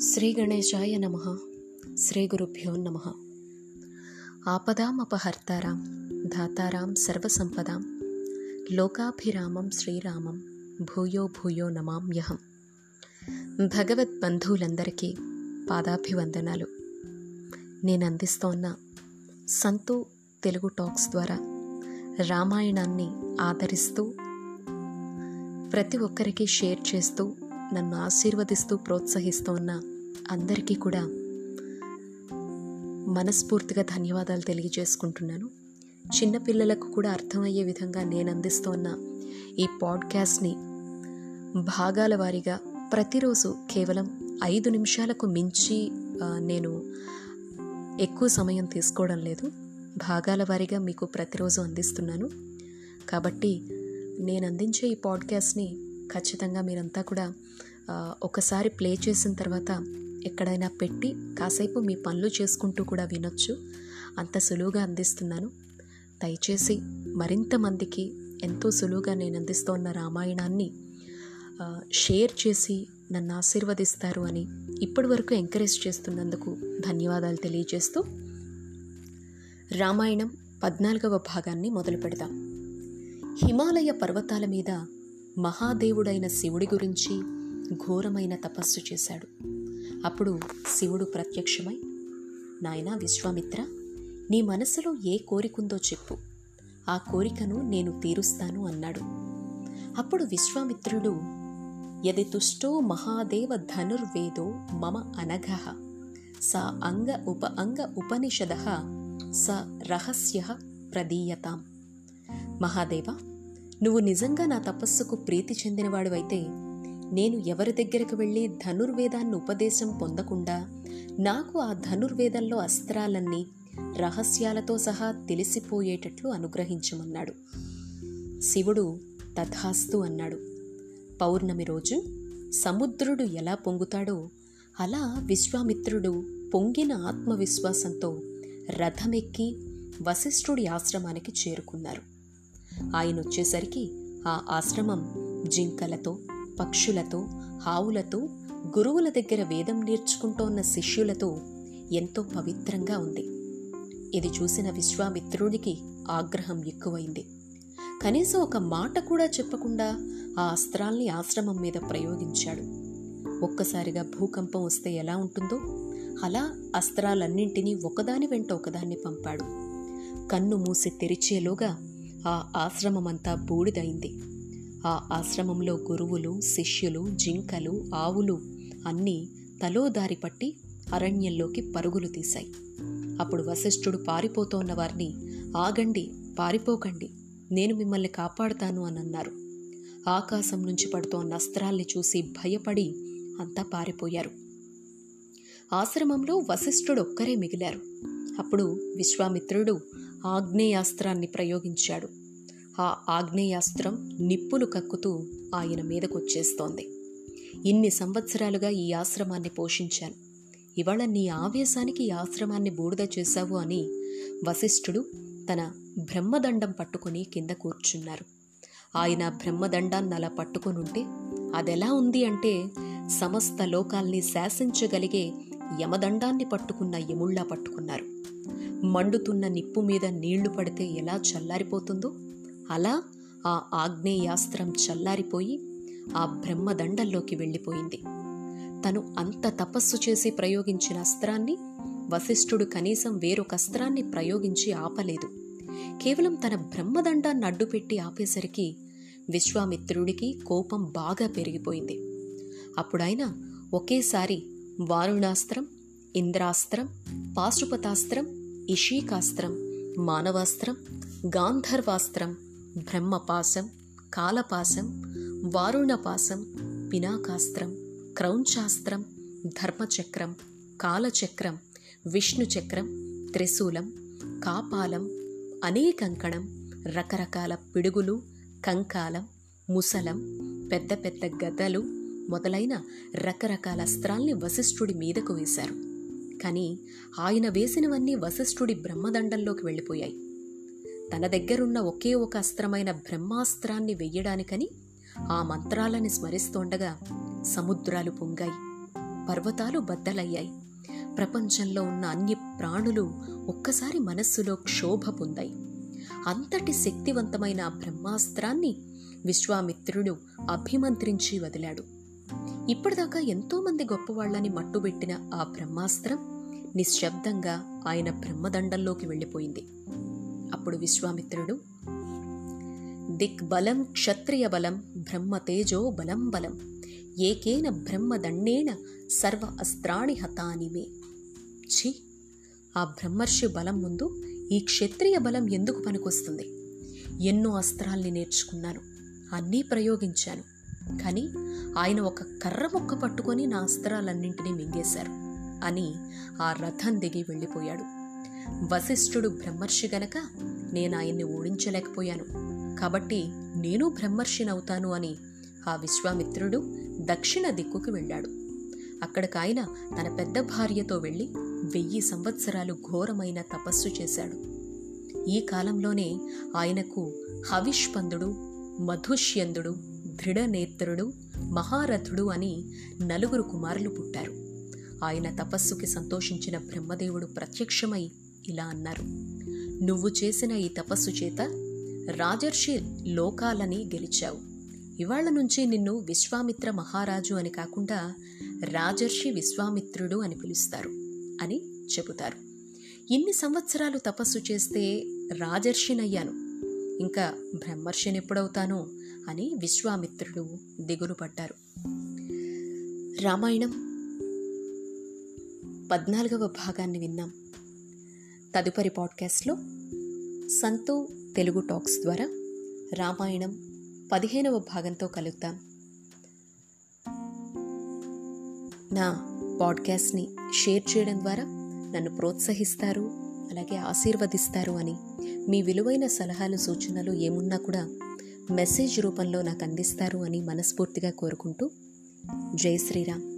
శ్రీ గణేశాయ నమ. శ్రీ గురుభ్యో నమ. ఆపదామపహర్తారాం దాతారాం సర్వసంపదాం. లోకాభిరామం శ్రీరామం భూయో భూయో నమామ్యహం భగవద్ బంధువులందరికీ పాదాభివందనాలు. నేను అందిస్తోన్న సంతు తెలుగు టాక్స్ ద్వారా రామాయణాన్ని ఆదరిస్తూ ప్రతి ఒక్కరికి షేర్ చేస్తూ నన్ను ఆశీర్వదిస్తూ ప్రోత్సహిస్తోన్న అందరికీ కూడా మనస్ఫూర్తిగా ధన్యవాదాలు తెలియజేసుకుంటున్నాను. చిన్నపిల్లలకు కూడా అర్థమయ్యే విధంగా నేను అందిస్తోన్న ఈ పాడ్కాస్ట్ని భాగాల వారీగా ప్రతిరోజు కేవలం ఐదు నిమిషాలకు మించి నేను ఎక్కువ సమయం తీసుకోవడం లేదు. భాగాల వారీగా మీకు ప్రతిరోజు అందిస్తున్నాను. కాబట్టి నేను అందించే ఈ పాడ్కాస్ట్ని ఖచ్చితంగా మీరంతా కూడా ఒకసారి ప్లే చేసిన తర్వాత ఎక్కడైనా పెట్టి కాసేపు మీ పనులు చేసుకుంటూ కూడా వినొచ్చు. అంత సులువుగా అందిస్తున్నాను. దయచేసి మరింత మందికి ఎంతో సులువుగా నేను అందిస్తున్న రామాయణాన్ని షేర్ చేసి నన్ను ఆశీర్వదిస్తారు అని ఇప్పటి వరకు ఎంకరేజ్ చేస్తున్నందుకు ధన్యవాదాలు తెలియజేస్తూ రామాయణం పద్నాలుగవ భాగాన్ని మొదలు పెడదాం. హిమాలయ పర్వతాల మీద మహాదేవుడైన శివుడి గురించి ఘోరమైన తపస్సు చేశాడు. అప్పుడు శివుడు ప్రత్యక్షమై నాయనా విశ్వామిత్ర నీ మనసులో ఏ కోరికుందో చెప్పు. ఆ కోరికను నేను తీరుస్తాను అన్నాడు. అప్పుడు విశ్వామిత్రుడు యది తుష్టో మహాదేవ ధనుర్వేదో మమ అనఘ. స అంగ ఉప అంగ ఉపనిషద స రహస్య ప్రదీయతాం. మహాదేవ నువ్వు నిజంగా నా తపస్సుకు ప్రీతి చెందినవాడు అయితే నేను ఎవరి దగ్గరకు వెళ్ళి ధనుర్వేదాన్ని ఉపదేశం పొందకుండా నాకు ఆ ధనుర్వేదంలో అస్త్రాలన్నీ రహస్యాలతో సహా తెలిసిపోయేటట్లు అనుగ్రహించమన్నాడు. శివుడు తథాస్తు అన్నాడు. పౌర్ణమి రోజు సముద్రుడు ఎలా పొంగుతాడో అలా విశ్వామిత్రుడు పొంగిన ఆత్మవిశ్వాసంతో రథమెక్కి వశిష్ఠుడి ఆశ్రమానికి చేరుకున్నారు. ఆయన వచ్చేసరికి ఆ ఆశ్రమం జింకలతో పక్షులతో ఆవులతో గురువుల దగ్గర వేదం నేర్చుకుంటోన్న శిష్యులతో ఎంతో పవిత్రంగా ఉంది. ఇది చూసిన విశ్వామిత్రుడికి ఆగ్రహం ఎక్కువైంది. కనీసం ఒక మాట కూడా చెప్పకుండా ఆ అస్త్రాల్ని ఆశ్రమం మీద ప్రయోగించాడు. ఒక్కసారిగా భూకంపం వస్తే ఎలా ఉంటుందో అలా అస్త్రాలన్నింటినీ ఒకదాని వెంట ఒకదాన్ని పంపాడు. కన్ను మూసి తెరిచేలోగా ఆ ఆశ్రమమంతా బూడిదైంది. ఆ ఆశ్రమంలో గురువులు శిష్యులు జింకలు ఆవులు అన్నీ తలో దారి పట్టి అరణ్యంలోకి పరుగులు తీశాయి. అప్పుడు వశిష్ఠుడు పారిపోతోన్న వారిని ఆగండి పారిపోకండి నేను మిమ్మల్ని కాపాడుతాను అని అన్నారు. ఆకాశం నుంచి పడుతోన్న అస్త్రాల్ని చూసి భయపడి అంతా పారిపోయారు. ఆశ్రమంలో వశిష్ఠుడు ఒక్కరే మిగిలారు. అప్పుడు విశ్వామిత్రుడు ఆగ్నేయాస్త్రాన్ని ప్రయోగించాడు. ఆ ఆగ్నేయాస్త్రం నిప్పులు కక్కుతూ ఆయన మీదకొచ్చేస్తోంది. ఇన్ని సంవత్సరాలుగా ఈ ఆశ్రమాన్ని పోషించాను. ఇవాళ నీ ఆవేశానికి ఈ ఆశ్రమాన్ని బూడిద చేశావు అని వశిష్ఠుడు తన బ్రహ్మదండం పట్టుకొని కింద కూర్చున్నారు. ఆయన బ్రహ్మదండాన్ని అలా పట్టుకొనుంటే అదెలా ఉంది అంటే సమస్త లోకాల్ని శాసించగలిగే యమదండాన్ని పట్టుకున్న యముళ్ళా పట్టుకున్నారు. మండుతున్న నిప్పు మీద నీళ్ళు పడితే ఎలా చల్లారిపోతుందో అలా ఆ ఆగ్నేయాస్త్రం చల్లారిపోయి ఆ బ్రహ్మదండంలోకి వెళ్ళిపోయింది. తను అంత తపస్సు చేసి ప్రయోగించిన అస్త్రాన్ని వశిష్ఠుడు కనీసం వేరొక అస్త్రాన్ని ప్రయోగించి ఆపలేదు. కేవలం తన బ్రహ్మదండాన్ని అడ్డుపెట్టి ఆపేసరికి విశ్వామిత్రుడికి కోపం బాగా పెరిగిపోయింది. అప్పుడాయన ఒకేసారి వారుణాస్త్రం ఇంద్రాస్త్రం పాశుపతాస్త్రం ఇషీకాస్త్రం మానవాస్త్రం గాంధర్వాస్త్రం బ్రహ్మపాసం కాలపాసం వారుణపాసం పినాకాస్త్రం క్రౌంచాస్త్రం ధర్మచక్రం కాలచక్రం విష్ణుచక్రం త్రిశూలం కాపాలం అనేకంకణం రకరకాల పిడుగులు కంకాలం ముసలం పెద్ద పెద్ద గదలు మొదలైన రకరకాల అస్త్రాల్ని వశిష్ఠుడి మీదకు వేశారు. కానీ ఆయన వేసినవన్నీ వశిష్ఠుడి బ్రహ్మదండంలోకి వెళ్ళిపోయాయి. తన దగ్గరున్న ఒకే ఒక అస్త్రమైన బ్రహ్మాస్త్రాన్ని వెయ్యడానికని ఆ మంత్రాలని స్మరిస్తోండగా సముద్రాలు పొంగాయి పర్వతాలు బద్దలయ్యాయి. ప్రపంచంలో ఉన్న అన్ని ప్రాణులు ఒక్కసారి మనస్సులో క్షోభ పొందాయి. అంతటి శక్తివంతమైన బ్రహ్మాస్త్రాన్ని విశ్వామిత్రుడు అభిమంత్రించి వదిలాడు. ఇప్పటిదాకా ఎంతోమంది గొప్పవాళ్ళని మట్టుబెట్టిన ఆ బ్రహ్మాస్త్రం నిశ్శబ్దంగా ఆయన బ్రహ్మదండంలోకి వెళ్ళిపోయింది. అప్పుడు విశ్వామిత్రుడు దిక్బలం క్షత్రియ బలం బ్రహ్మతేజో బలం బలం ఏకేన బ్రహ్మదండేన సర్వ అస్త్రాణి హతానిమే ఛీ! ఆ బ్రహ్మర్షి బలం ముందు ఈ క్షత్రియ బలం ఎందుకు పనికొస్తుంది? ఎన్నో అస్త్రాల్ని నేర్చుకున్నాను అన్నీ ప్రయోగించాను కానీ ఆయన ఒక కర్ర మొక్క పట్టుకొని నా అస్త్రాలన్నింటినీ మింగేశారు అని ఆ రథం దిగి వెళ్ళిపోయాడు. వశిష్ఠుడు బ్రహ్మర్షి గనక నేను ఆయన్ని ఓడించలేకపోయాను. కాబట్టి నేను బ్రహ్మర్షినవుతాను అని ఆ విశ్వామిత్రుడు దక్షిణ దిక్కుకు వెళ్ళాడు. అక్కడికాయన తన పెద్ద భార్యతో వెళ్ళి వెయ్యి సంవత్సరాలు ఘోరమైన తపస్సు చేశాడు. ఈ కాలంలోనే ఆయనకు హవిష్పందుడు మధుష్యందుడు దృఢనేత్రుడు మహారథుడు అని నలుగురు కుమారులు పుట్టారు. ఆయన తపస్సుకి సంతోషించిన బ్రహ్మదేవుడు ప్రత్యక్షమై ఇలా అన్నారు. నువ్వు చేసిన ఈ తపస్సు చేత రాజర్షి లోకాలని గెలిచావు. ఇవాళ్ళ నుంచి నిన్ను విశ్వామిత్ర మహారాజు అని కాకుండా రాజర్షి విశ్వామిత్రుడు అని పిలుస్తారు అని చెబుతారు. ఇన్ని సంవత్సరాలు తపస్సు చేస్తే రాజర్షినయ్యాను. ఇంకా బ్రహ్మర్షిని ఎప్పుడవుతానో అని విశ్వామిత్రుడు దిగులు పడ్డారు. రామాయణం పద్నాలుగవ భాగాన్ని విన్నాం. తదుపరి పాడ్కాస్ట్లో సంతు తెలుగు టాక్స్ ద్వారా రామాయణం పదిహేనవ భాగంతో కలుద్దాం. నా పాడ్కాస్ట్ని షేర్ చేయడం ద్వారా నన్ను ప్రోత్సహిస్తారు అలాగే ఆశీర్వదిస్తారు అని మీ విలువైన సలహాలు సూచనలు ఏమున్నా కూడా మెసేజ్ రూపంలో నాకు అందిస్తారు అని మనస్ఫూర్తిగా కోరుకుంటూ జై శ్రీరామ్.